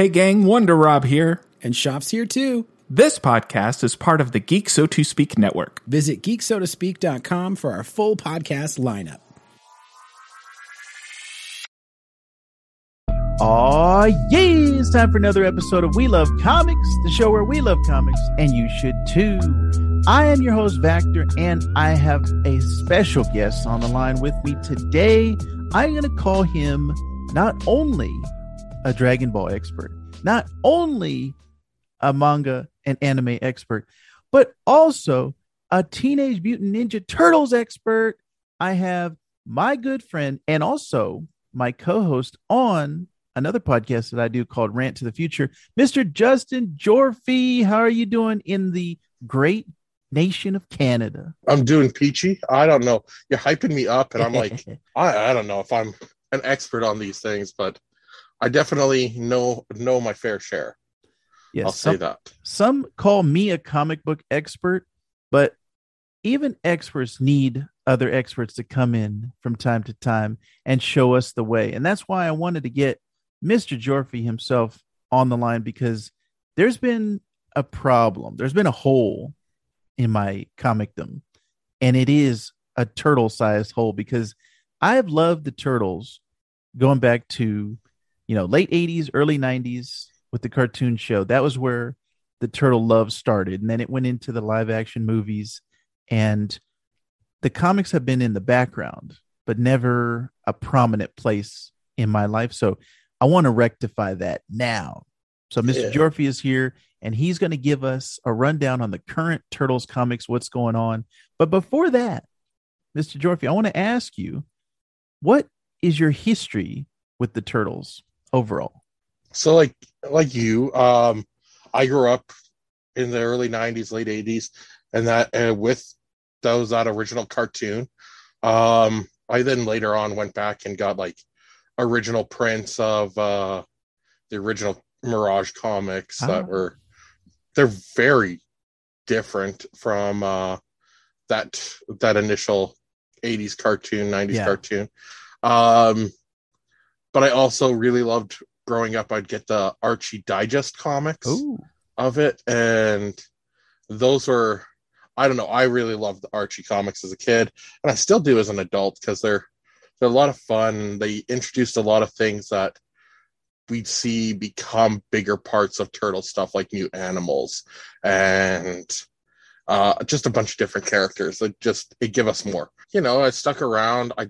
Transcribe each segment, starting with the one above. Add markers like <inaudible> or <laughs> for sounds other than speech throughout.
Hey gang, Wonder Rob here. And Shop's here too. This podcast is part of the Geek So To Speak network. Visit geeksotospeak.com for our full podcast lineup. Aw, yay! It's time for another episode of We Love Comics, the show where we love comics, and you should too. I am your host, Vactor, and I have a special guest on the line with me today. I'm going to call him not only a Dragon Ball expert, not only a manga and anime expert, but also a Teenage Mutant Ninja Turtles expert. I have my good friend and also my co host on another podcast that I do called Rant to the Future, Mr. Justin Jorfi. How are you doing in the great nation of Canada? I'm doing peachy. I don't know. You're hyping me up, and I'm like, <laughs> I, I don't know if I'm an expert on these things, but I definitely know know my fair share. Yes, I'll some, say that. Some call me a comic book expert, but even experts need other experts to come in from time to time and show us the way. And that's why I wanted to get Mr. Jorfi himself on the line because there's been a problem. There's been a hole in my comicdom, and it is a turtle sized hole because I've loved the turtles going back to, you know, late 80s, early 90s with the cartoon show. That was where the turtle love started. And then it went into the live action movies. And the comics have been in the background, but never a prominent place in my life. So I want to rectify that now. So Mr. Yeah. Jorfy is here and he's going to give us a rundown on the current Turtles comics, what's going on. But before that, Mr. Jorfi, I want to ask you, what is your history with the Turtles overall? So like like you, um, I grew up in the early '90s, late '80s, and that uh, with those that original cartoon. Um, I then later on went back and got like original prints of uh, the original Mirage comics that Ah. were they're very different from uh, that that initial 80s cartoon 90s Yeah. cartoon um but i also really loved growing up i'd get the archie digest comics Oh, of it and those were i don't know i really loved the archie comics as a kid and i still do as an adult because they're they're a lot of fun. They introduced a lot of things that we'd see become bigger parts of turtle stuff like new animals and uh, just a bunch of different characters that just it give us more. You know i stuck around i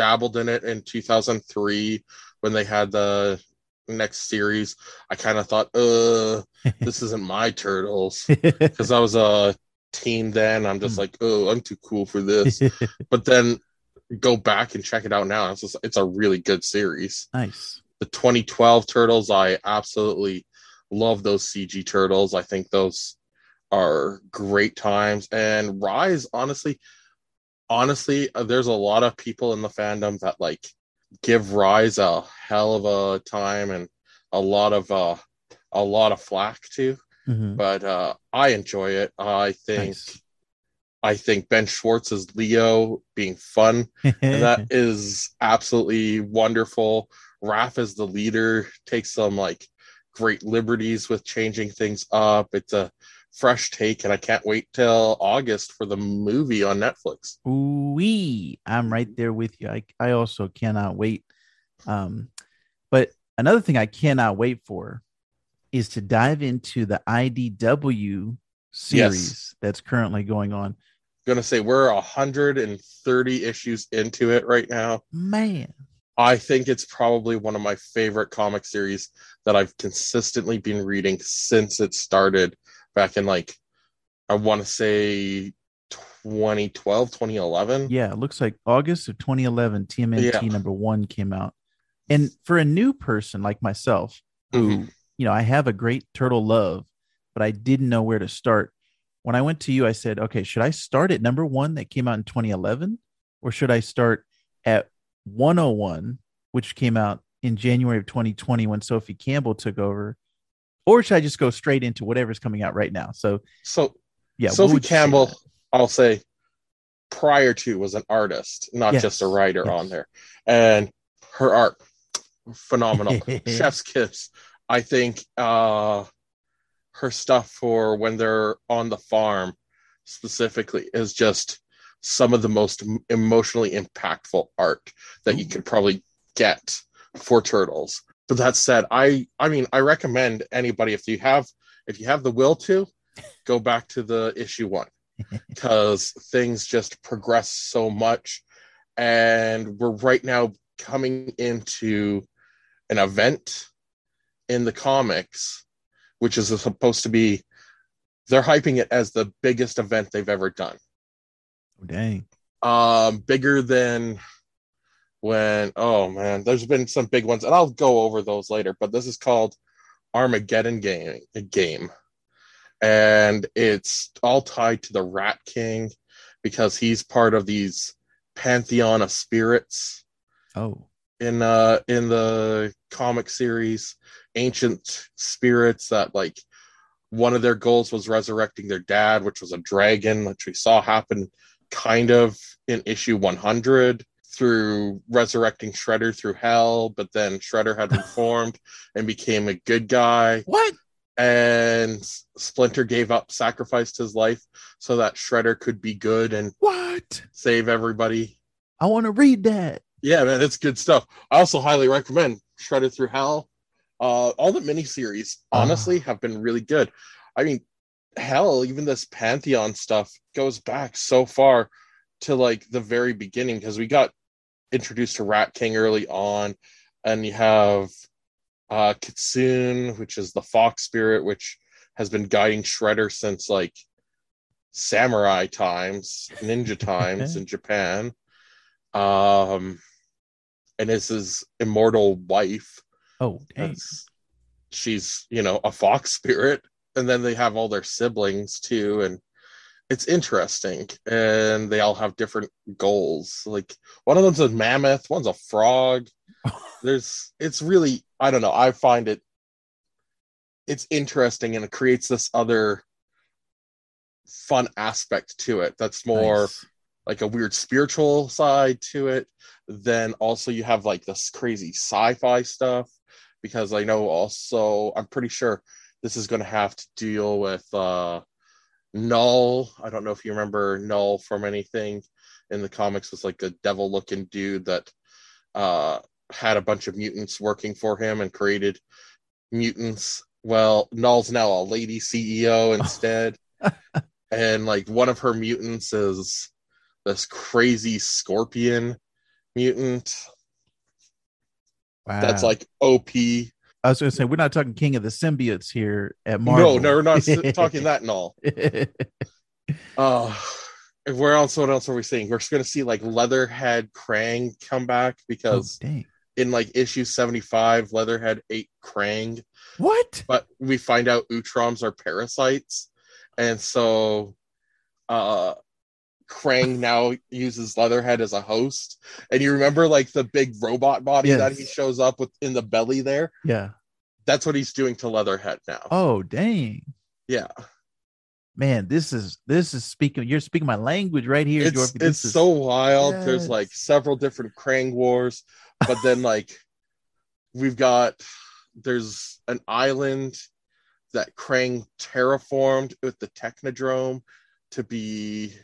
dabbled in it in 2003 when they had the next series. I kind of thought uh <laughs> this isn't my turtles. <laughs> Because i was a teen then. I'm just Hmm. like oh i'm too cool for this. <laughs> But then go back and check it out now. It's just, it's a really good series. Nice. the 2012 turtles i absolutely love those cg turtles. I think those are great times. And rise honestly honestly uh, there's a lot of people in the fandom that like give rise a hell of a time and a lot of uh a lot of flack to Mhm. but uh i enjoy it i think Nice. i think ben schwartz's leo being fun and that <laughs> is absolutely wonderful. Raph as the leader takes some like great liberties with changing things up. It's a fresh take, and I can't wait till August for the movie on Netflix. Ooh-wee. I'm right there with you. I, I also cannot wait. Um, but another thing I cannot wait for is to dive into the IDW series that's currently going on. I'm gonna say we're 130 issues into it right now. Man, I think it's probably one of my favorite comic series that I've consistently been reading since it started back in like I want to say 2012, 2011. yeah, it looks like August of 2011, TMNT Yeah. number one came out. And for a new person like myself, who, Mhm. you know, I have a great turtle love, but I didn't know where to start. When I went to you, I said, okay, should I start at number one that came out in 2011? Or should I start at 101, which came out in January of 2020 when Sophie Campbell took over? Or should I just go straight into whatever's coming out right now? So, So yeah, Sophie you say Campbell, I'll say, prior to was an artist, not Yes, just a writer yes. on there. And her art, phenomenal. <laughs> Chef's kiss. I think uh, her stuff for when they're on the farm specifically is just some of the most emotionally impactful art that you could probably get for turtles. But that said, I I mean I recommend anybody if you have if you have the will to <laughs> go back to the issue one because things just progress so much and we're right now coming into an event in the comics which is supposed to be they're hyping it as the biggest event they've ever done Oh, dang. um bigger than when oh man there's been some big ones and i'll go over those later but this is called armageddon game game and it's all tied to the rat king because he's part of these pantheon of spirits Oh. in uh in the comic series ancient spirits that like one of their goals was resurrecting their dad which was a dragon which we saw happen kind of in issue 100 through resurrecting shredder through hell but then shredder had reformed <laughs> and became a good guy What? and splinter gave up sacrificed his life so that shredder could be good and What? save everybody I want to read that. yeah, man, it's good stuff. I also highly recommend Shredded Through Hell. Uh, all the miniseries, honestly, have been really good. I mean, hell, even this Pantheon stuff goes back so far to like the very beginning because we got introduced to Rat King early on, and you have uh, Kitsune, which is the fox spirit, which has been guiding Shredder since like samurai times, ninja <laughs> times in Japan. Um, and is his immortal wife. Oh, dang. She's, you know, a fox spirit. And then they have all their siblings too. And it's interesting. And they all have different goals. Like one of them's a mammoth, one's a frog. <laughs> There's, it's really, I don't know. I find it, it's interesting and it creates this other fun aspect to it that's more Nice. like a weird spiritual side to it. Then also you have like this crazy sci-fi stuff because I know also I'm pretty sure this is going to have to deal with uh Null. I don't know if you remember Null from anything in the comics was like a devil looking dude that uh had a bunch of mutants working for him and created mutants. Well, Null's now a lady CEO <laughs> instead. and like one of her mutants is this crazy scorpion mutant Wow. that's like OP. I was going to say, we're not talking King of the Symbiotes here at Marvel. No, no, we're not talking that and <laughs> all. Uh, and where else? What else are we seeing? We're just gonna see like Leatherhead Krang come back oh, because dang. in like issue seventy five, Leatherhead ate Krang, What? but we find out Utroms are parasites, and so uh Krang now uses Leatherhead as a host. And you remember like the big robot body that he shows up with in the belly there? Yeah. That's what he's doing to Leatherhead now. Oh, dang. yeah. Man, this is this is speaking. You're speaking my language right here, It's it's is- so wild. There's like several different Krang wars, but then <laughs> like we've got there's an island that Krang terraformed with the Technodrome to be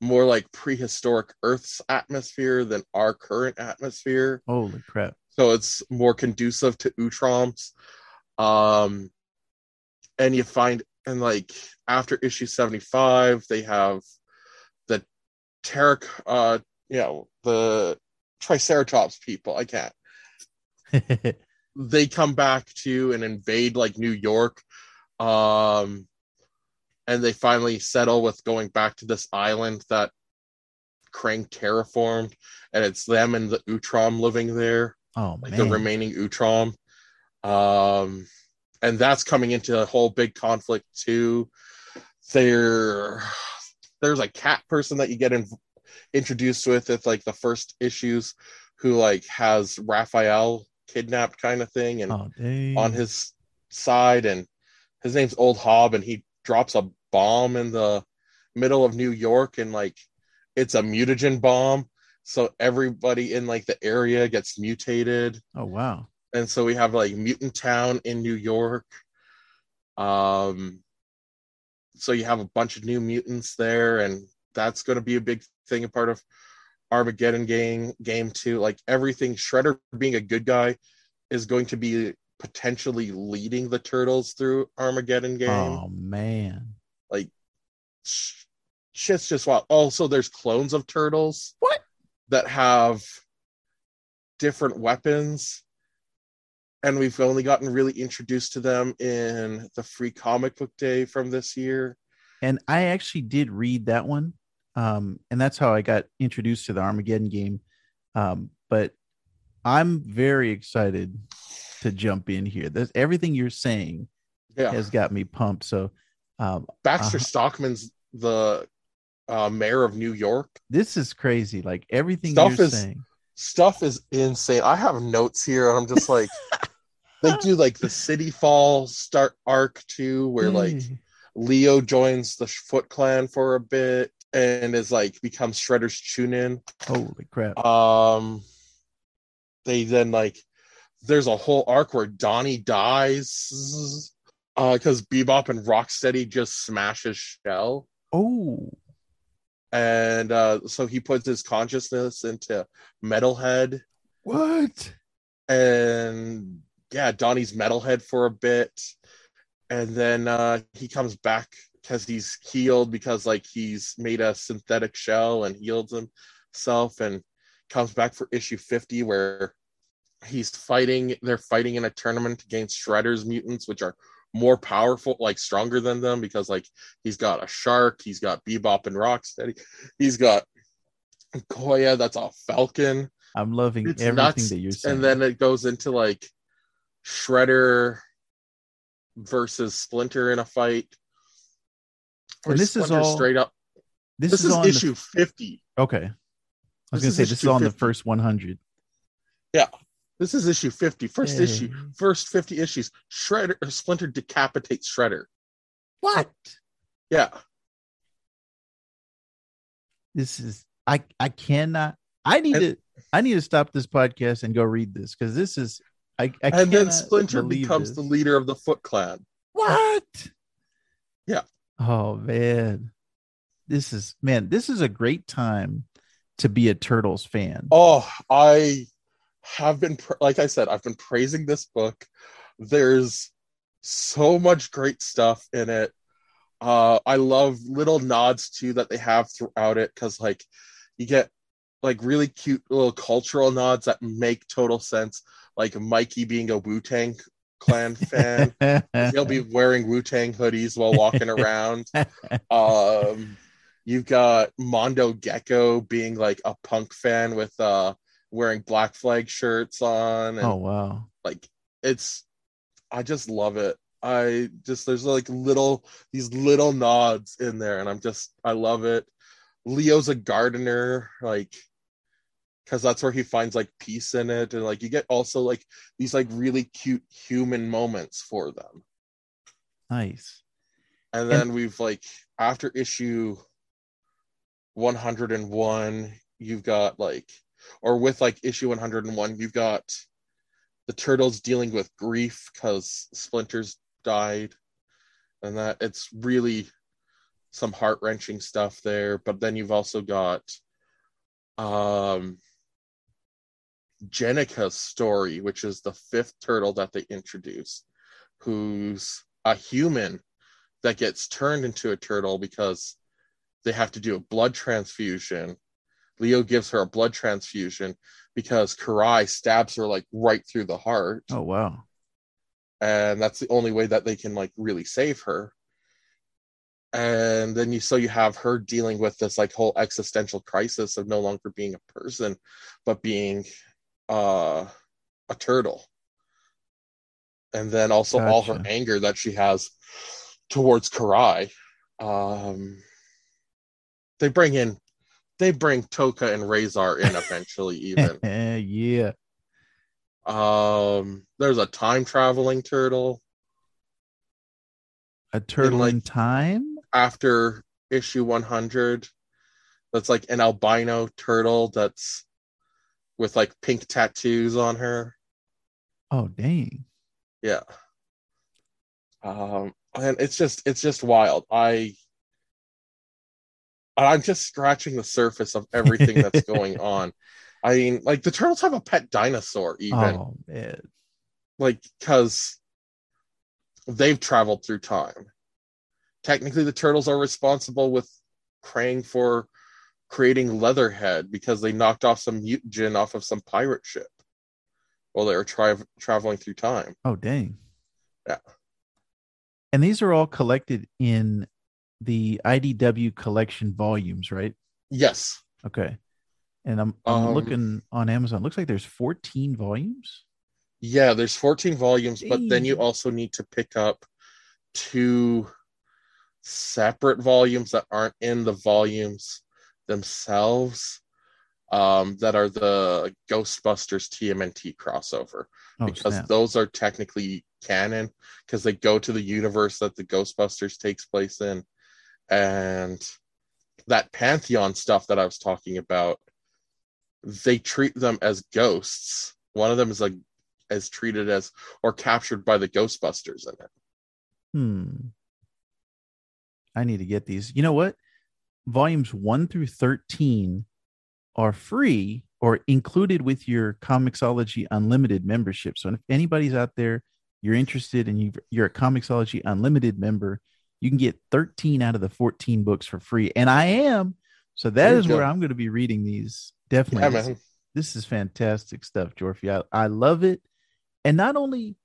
more like prehistoric Earth's atmosphere than our current atmosphere. Holy crap! so it's more conducive to Utroms. Um, and you find, and like after issue 75, they have the Terrac, uh, you know, the Triceratops people. I can't. <laughs> They come back to and invade like New York. Um, and they finally settle with going back to this island that Krang terraformed, and it's them and the Utrom living there oh like man, the remaining Utrom. Um, and that's coming into a whole big conflict too. There, there's a cat person that you get in, introduced with at like the first issues, who like has Raphael kidnapped kind of thing, and oh on his side, and his name's Old Hob, and he drops a bomb in the middle of New York, and like it's a mutagen bomb, so everybody in like the area gets mutated oh wow, and so we have like Mutant Town in New York. Um, so you have a bunch of new mutants there, and that's going to be a big thing, a part of Armageddon game game two. Like everything, Shredder being a good guy is going to be potentially leading the turtles through Armageddon game. Oh man. Like sh- shit's just wild. Also, there's clones of turtles. What? That have different weapons. And we've only gotten really introduced to them in the free comic book day from this year. And I actually did read that one. Um, and that's how I got introduced to the Armageddon game. Um, but I'm very excited to jump in here. There's everything you're saying Yeah. has got me pumped. So um, Baxter Uh-huh. Stockman's the uh, mayor of New York. this is crazy. Like everything Stuff you're is- saying. Stuff is insane. I have notes here, and I'm just like, <laughs> they do like the City Fall start arc too, where like Leo joins the Foot Clan for a bit and is like becomes Shredder's Chunin. holy crap. Um, they then like there's a whole arc where Donnie dies uh because Bebop and Rocksteady just smash his shell. Oh, And uh so he puts his consciousness into Metalhead what? and yeah, Donnie's Metalhead for a bit. And then uh he comes back because he's healed because like he's made a synthetic shell and healed himself and comes back for issue 50 where he's fighting they're fighting in a tournament against Shredder's mutants which are more powerful like stronger than them because like he's got a shark he's got Bebop and Rocksteady he's got Koya that's a falcon I'm loving It's everything nuts, that you're saying. and then it goes into like Shredder versus Splinter in a fight. Or And this is all- straight up. this, This, is, is, on the- issue fifty. okay. I was gonna say this is issue on the first 100. This is issue 50. First Yay. issue. First fifty issues. Shredder or Splinter decapitates Shredder. What? Yeah. This is I I cannot. I need And- to I need to stop this podcast and go read this because this is I, I and then Splinter becomes this. the leader of the Foot Clan. What? Yeah. Oh man. This is man, this is a great time to be a Turtles fan. Oh, I have been like I said, I've been praising this book. There's so much great stuff in it. Uh, I love little nods too that they have throughout it because like you get like really cute little cultural nods that make total sense. Like Mikey being a Wu Tang Clan fan, <laughs> he'll be wearing Wu Tang hoodies while walking around. Um, you've got Mondo Gecko being like a punk fan with uh wearing Black Flag shirts on, and oh wow. like it's, I just love it. I just there's like little these little nods in there, and I'm just I love it. Leo's a gardener, like because that's where he finds like peace in it, and like you get also like these like really cute human moments for them. Nice. And then we've like after issue 101, you've got like, or with like issue 101, you've got the turtles dealing with grief because Splinters died, and that it's really some heart wrenching stuff there. But then you've also got um Jennika's story, which is the fifth turtle that they introduce, who's a human that gets turned into a turtle because they have to do a blood transfusion. Leo gives her a blood transfusion because Karai stabs her like right through the heart, Oh wow. and that's the only way that they can like really save her. And then you so you have her dealing with this like whole existential crisis of no longer being a person, but being uh a turtle. And then also all her anger that she has towards Karai. Um they bring in they bring Tokka and Rahzar in eventually <laughs> even. yeah. Um there's a time traveling turtle A turtle like- in time? after issue 100 that's like an albino turtle that's with like pink tattoos on her Oh dang. Yeah. Um, and it's just it's just wild. I I'm just scratching the surface of everything that's going <laughs> on. I mean, like the turtles have a pet dinosaur, even Oh man. like because they've traveled through time. Technically, the turtles are responsible with praying for creating Leatherhead because they knocked off some mutagen off of some pirate ship while they were tra- traveling through time. Oh dang. Yeah. And these are all collected in the IDW collection volumes, right? Yes, Okay. And I'm, I'm Um, looking on Amazon. Looks like there's 14 volumes. Yeah, there's 14 volumes, but then you also need to pick up two separate volumes that aren't in the volumes themselves. Um, that are the Ghostbusters TMNT crossover Oh, because snap. those are technically canon because they go to the universe that the Ghostbusters takes place in, and that Pantheon stuff that I was talking about, they treat them as ghosts. One of them is like as treated as or captured by the Ghostbusters in it. Hmm. I need to get these. You know what? Volumes 1 through 13 are free or included with your Comixology Unlimited membership. So if anybody's out there, you're interested and you you're a Comixology Unlimited member, you can get 13 out of the 14 books for free. And I am. So that is is where. I'm going to be reading these. Definitely. Yeah, This- this is fantastic stuff, Jorphy. I, I love it. And not only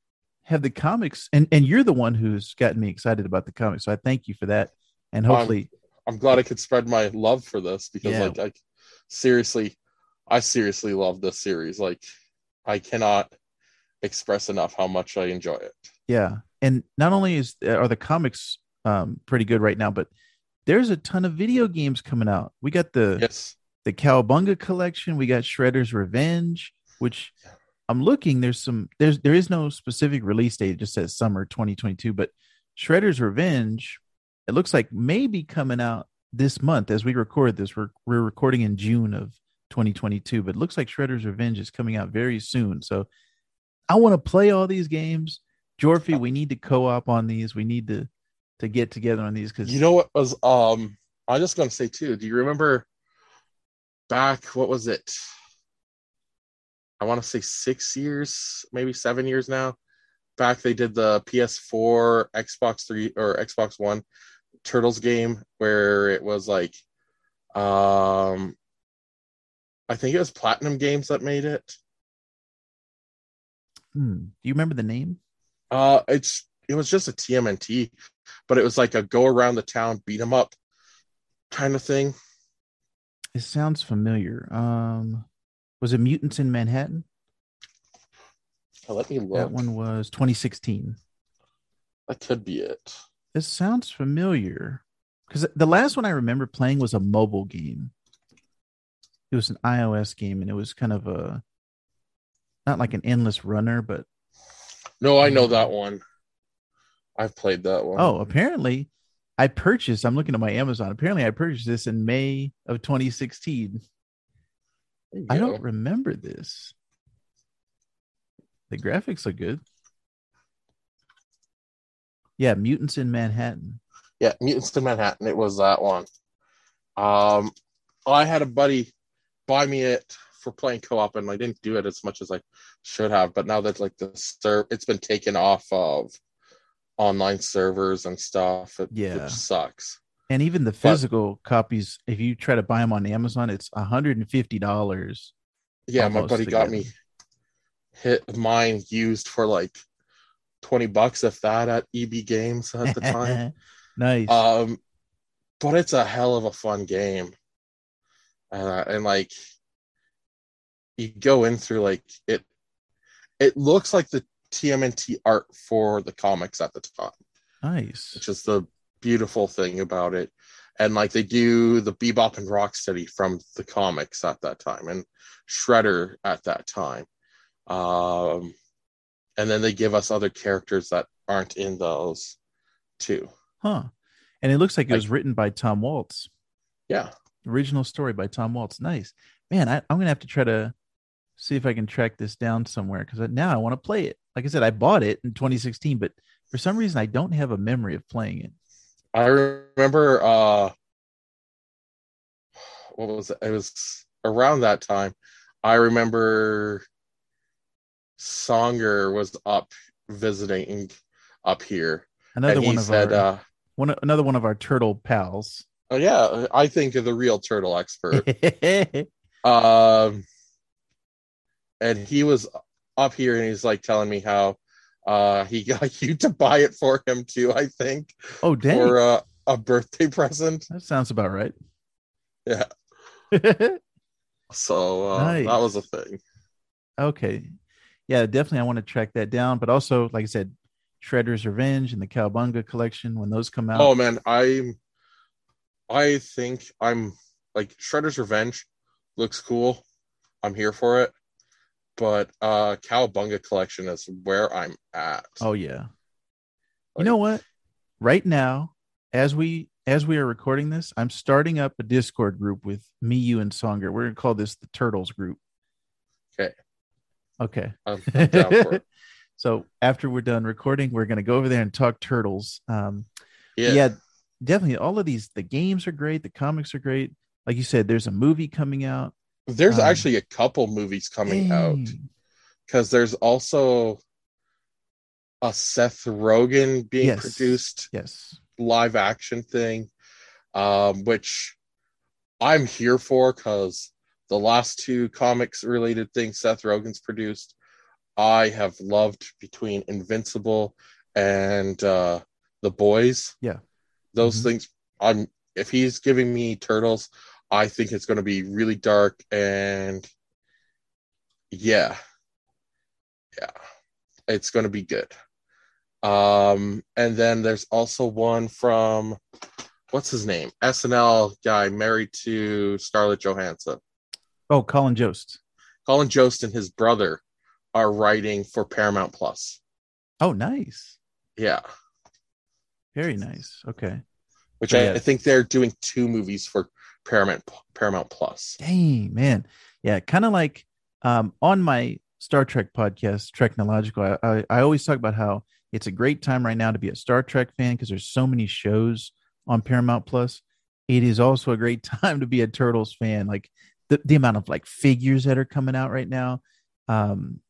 have the comics, and, and you're the one who's gotten me excited about the comics. So I thank you for that. And hopefully, I'm glad I could spread my love for this because Yeah. like I seriously I seriously love this series. Like I cannot express enough how much I enjoy it. yeah. And not only is are the comics um, pretty good right now, but there's a ton of video games coming out. We got the Yes. the Cowabunga collection. We got Shredder's Revenge, which I'm looking. There's some. There's there is no specific release date. It just says summer 2022. But Shredder's Revenge, it looks like maybe coming out this month as we record this. We're we're recording in June of 2022, but it looks like Shredder's Revenge is coming out very soon. So I want to play all these games. Jorphy, we need to co-op on these. We need to to get together on these because You know what was um I'm just gonna say too, do you remember back what was it? I want to say six years, maybe seven years now. Back they did the PS4, Xbox 3 or Xbox One Turtles game where it was like um I think it was Platinum Games that made it. Hmm. do you remember the name? Uh it's it was just a TMNT, but it was like a go around the town, beat them up kind of thing. It sounds familiar. Um, was it Mutants in Manhattan? Oh, let me look. That one was 2016. That could be it. This sounds familiar because the last one I remember playing was a mobile game. It was an iOS game, and it was kind of a not like an endless runner, but No, I know that one. I've played that one. oh, apparently I purchased. I'm looking at my Amazon. Apparently, I purchased this in May of 2016. I don't remember this. The graphics look good. Yeah, Mutants in Manhattan. Yeah, Mutants in Manhattan. It was that one. Um, I had a buddy buy me it for playing co-op, and I didn't do it as much as I should have. But now that like the ser- it's been taken off of online servers and stuff. It, Yeah. which sucks. And even the physical copies, if you try to buy them on Amazon, it's $150. Yeah, my buddy got me hit mine used for like twenty bucks, if that, at EB Games at the time. <laughs> nice. um but it's a hell of a fun game uh, and like you go in through like it it looks like the tmnt art for the comics at the time nice. which is the beautiful thing about it and like they do the bebop and rocksteady from the comics at that time and shredder at that time um and then they give us other characters that aren't in those too Huh. And it looks like it Like- was written by Tom Waltz. yeah Original story by Tom Waltz. Nice. Man, I, I'm going to have to try to see if I can track this down somewhere because now I want to play it. Like I said, I bought it in 2016, but for some reason I don't have a memory of playing it. I remember uh what was it? It was around that time. I remember Songer was up visiting up here. Another one of said, our uh, one another one of our turtle pals. oh yeah, I think of the real turtle expert. <laughs> um and he was up here and he's like telling me how uh he <laughs> got you to buy it for him too, I think, oh dang, for uh, a birthday <laughs> present. that sounds about right. Yeah. <laughs> So uh, Nice. that was a thing. okay, yeah, definitely. I want to track that down, but also, like I said, Shredder's Revenge and the Cowabunga collection when those come out. Oh man, I'm I think I'm like Shredder's Revenge looks cool. I'm here for it. But uh Cowabunga collection is where I'm at. Oh yeah. you know what? Right now, as we as we are recording this, I'm starting up a Discord group with me, you, and Songer. We're gonna call this the Turtles group. Okay. Okay. I'm, <laughs> I'm so after we're done recording, we're gonna go over there and talk turtles. Um, Yeah. yeah. definitely. All of these, the games are great, the comics are great. Like you said, there's a movie coming out. There's Um, actually a couple movies coming out because there's also a Seth Rogen being Yes. produced Yes. live action thing, um, which I'm here for because the last two comics related things Seth Rogen's produced, I have loved between Invincible and uh, The Boys. Yeah. Those Mhm. things, I'm if he's giving me Turtles, I think it's going to be really dark and yeah, yeah, it's going to be good. Um, and then there's also one from what's his name? SNL guy married to Scarlett Johansson. Oh, Colin Jost. Colin Jost and his brother are writing for Paramount Plus. Oh, nice. Yeah. Very nice. Okay. Which. I, I think they're doing two movies for Paramount Paramount Plus. Dang, man. Yeah, kind of like um, on my Star Trek podcast, Technological, I, I, I always talk about how it's a great time right now to be a Star Trek fan because there's so many shows on Paramount Plus. It is also a great <laughs> time to be a Turtles fan. Like the, the amount of like figures that are coming out right now. Um,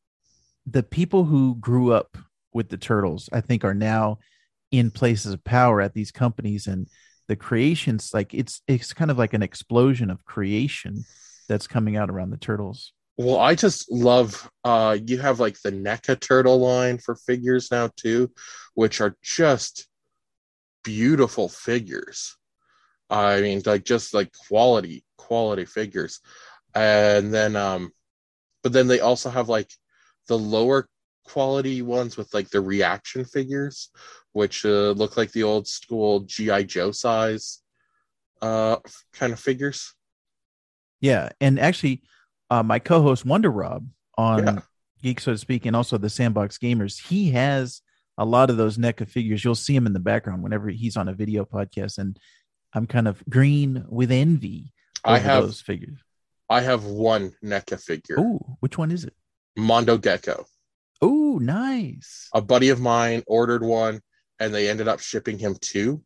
the people who grew up with the Turtles, I think, are now in places of power at these companies and the creations like it's it's kind of like an explosion of creation that's coming out around the turtles Well, I just love uh you have like the NECA turtle line for figures now too, which are just beautiful figures. I mean, like just like quality, quality figures. And then um but then they also have like the lower quality ones with like the reaction figures, which uh, look like the old school GI Joe size uh kind of figures. yeah and actually uh my co-host wonder rob on Yeah. geek so to speak and also the sandbox gamers he has a lot of those NECA figures you'll see him in the background whenever he's on a video podcast and i'm kind of green with envy I have those figures I have one NECA figure, oh which one is it Mondo Gecko. Oh nice. A buddy of mine ordered one and they ended up shipping him two.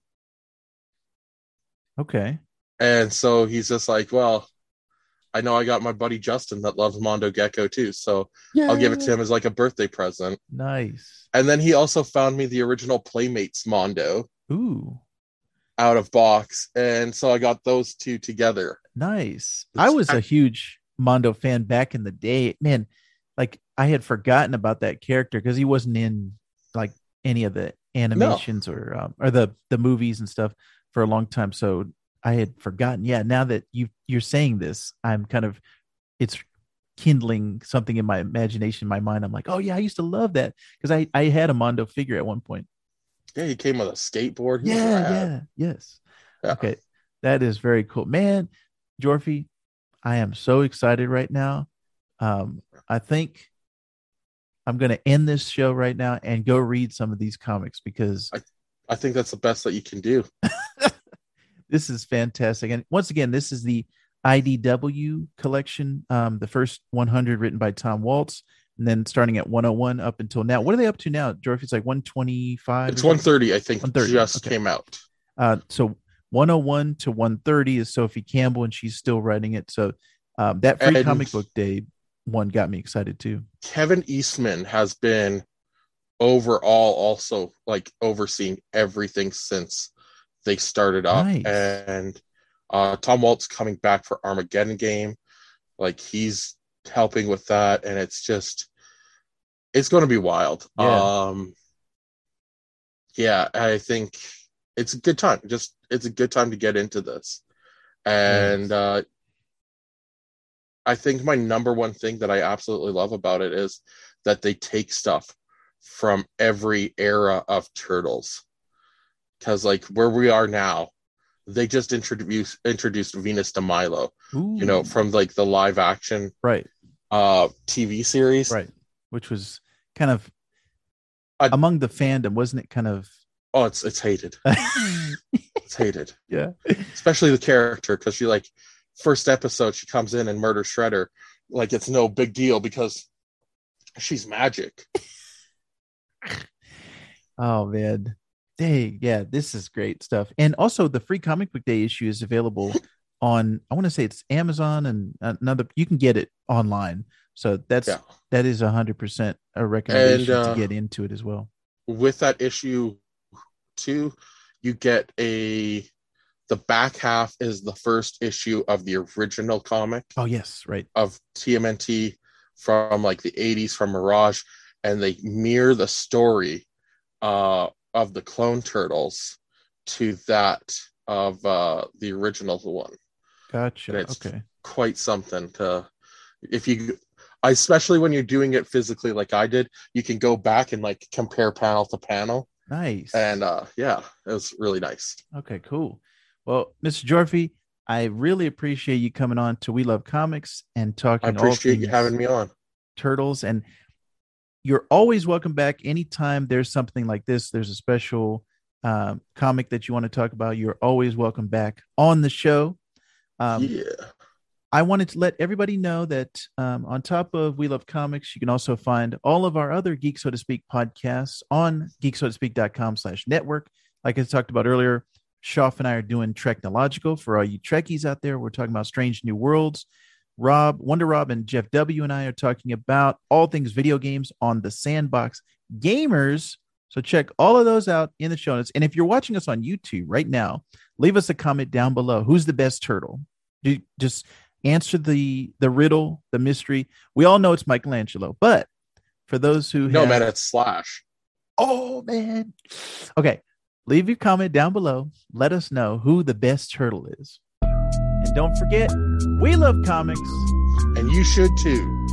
Okay. And so he's just like well i know i got my buddy justin that loves mondo gecko too. So i'll give it to him as like a birthday present. Nice. And then he also found me the original playmates mondo ooh. out of box. And so i got those two together. Nice. I was a huge Mondo fan back in the day. Man, like I had forgotten about that character because he wasn't in like any of the animations or um, or the the movies and stuff for a long time. So I had forgotten. Yeah, now that you you're saying this, I'm kind of it's kindling something in my imagination, in my mind. I'm like, oh yeah, I used to love that because I I had a Mondo figure at one point. yeah he came with a skateboard He Yeah, yeah, yes. Yeah. Okay, that is very cool, man. Jorfi, I am so excited right now. Um, I think I'm going to end this show right now and go read some of these comics because i think that's the best that you can do <laughs> this is fantastic. And once again, this is the IDW collection, um, the first 100 written by Tom Waltz, and then starting at 101 up until now. What are they up to now, George? It's like 125. It's 130, I think. 130, Just okay. came out. Uh, so 101 to 130 is Sophie Campbell, and she's still writing it. So um, that free And- comic book day one got me excited too. Kevin Eastman has been overall also like overseeing everything since they started up Nice. and uh Tom Waltz coming back for Armageddon game like he's helping with that and it's just it's going to be wild Yeah. um yeah I think it's a good time just it's a good time to get into this and Yes. uh I think my number one thing that I absolutely love about it is that they take stuff from every era of turtles. Because like where we are now, they just introduced introduced Venus de Milo, you know, from like the live action right, uh TV series. right, which was kind of I- among the fandom, wasn't it? Kind of. Oh, it's it's hated. <laughs> It's hated. yeah. Especially the character, because she like first episode she comes in and murders Shredder. Like it's no big deal because she's magic. <laughs> Oh man. Hey, yeah, this is great stuff. And also the free comic book day issue is available <laughs> on I want to say it's Amazon and another you can get it online. So that's Yeah. that is a hundred percent a recommendation uh, to get into it as well. with that issue two, you get a the back half is the first issue of the original comic Oh yes, right. of TMNT from like the 80s from Mirage, and they mirror the story uh, of the clone turtles to that of uh, the original one. Gotcha. And it's- Okay. Quite something to if you especially when you're doing it physically like I did, you can go back and like compare panel to panel. Nice. And uh yeah, it was really nice. Okay, cool. Well, Mr. Jorfy, I really appreciate you coming on to We Love Comics and talking I appreciate you having me on. turtles and you're always welcome back anytime there's something like this there's a special um, comic that you want to talk about you're always welcome back on the show um, yeah. i wanted to let everybody know that um, on top of we love comics you can also find all of our other geek so to speak podcasts on geeksotospeak.com slash network like i talked about earlier Schaff and i are doing technological for all you trekkies out there we're talking about strange new worlds Rob, Wonder Rob, and Jeff W. and I are talking about all things video games on the Sandbox Gamers. So check all of those out in the show notes. And if you're watching us on YouTube right now, leave us a comment down below. Who's the best turtle? Do, just answer the the riddle, the mystery. We all know it's Michelangelo, but for those who No have- man, it's Slash. oh man, okay, leave your comment down below. Let us know who the best turtle is. And don't forget, we love comics. And you should too.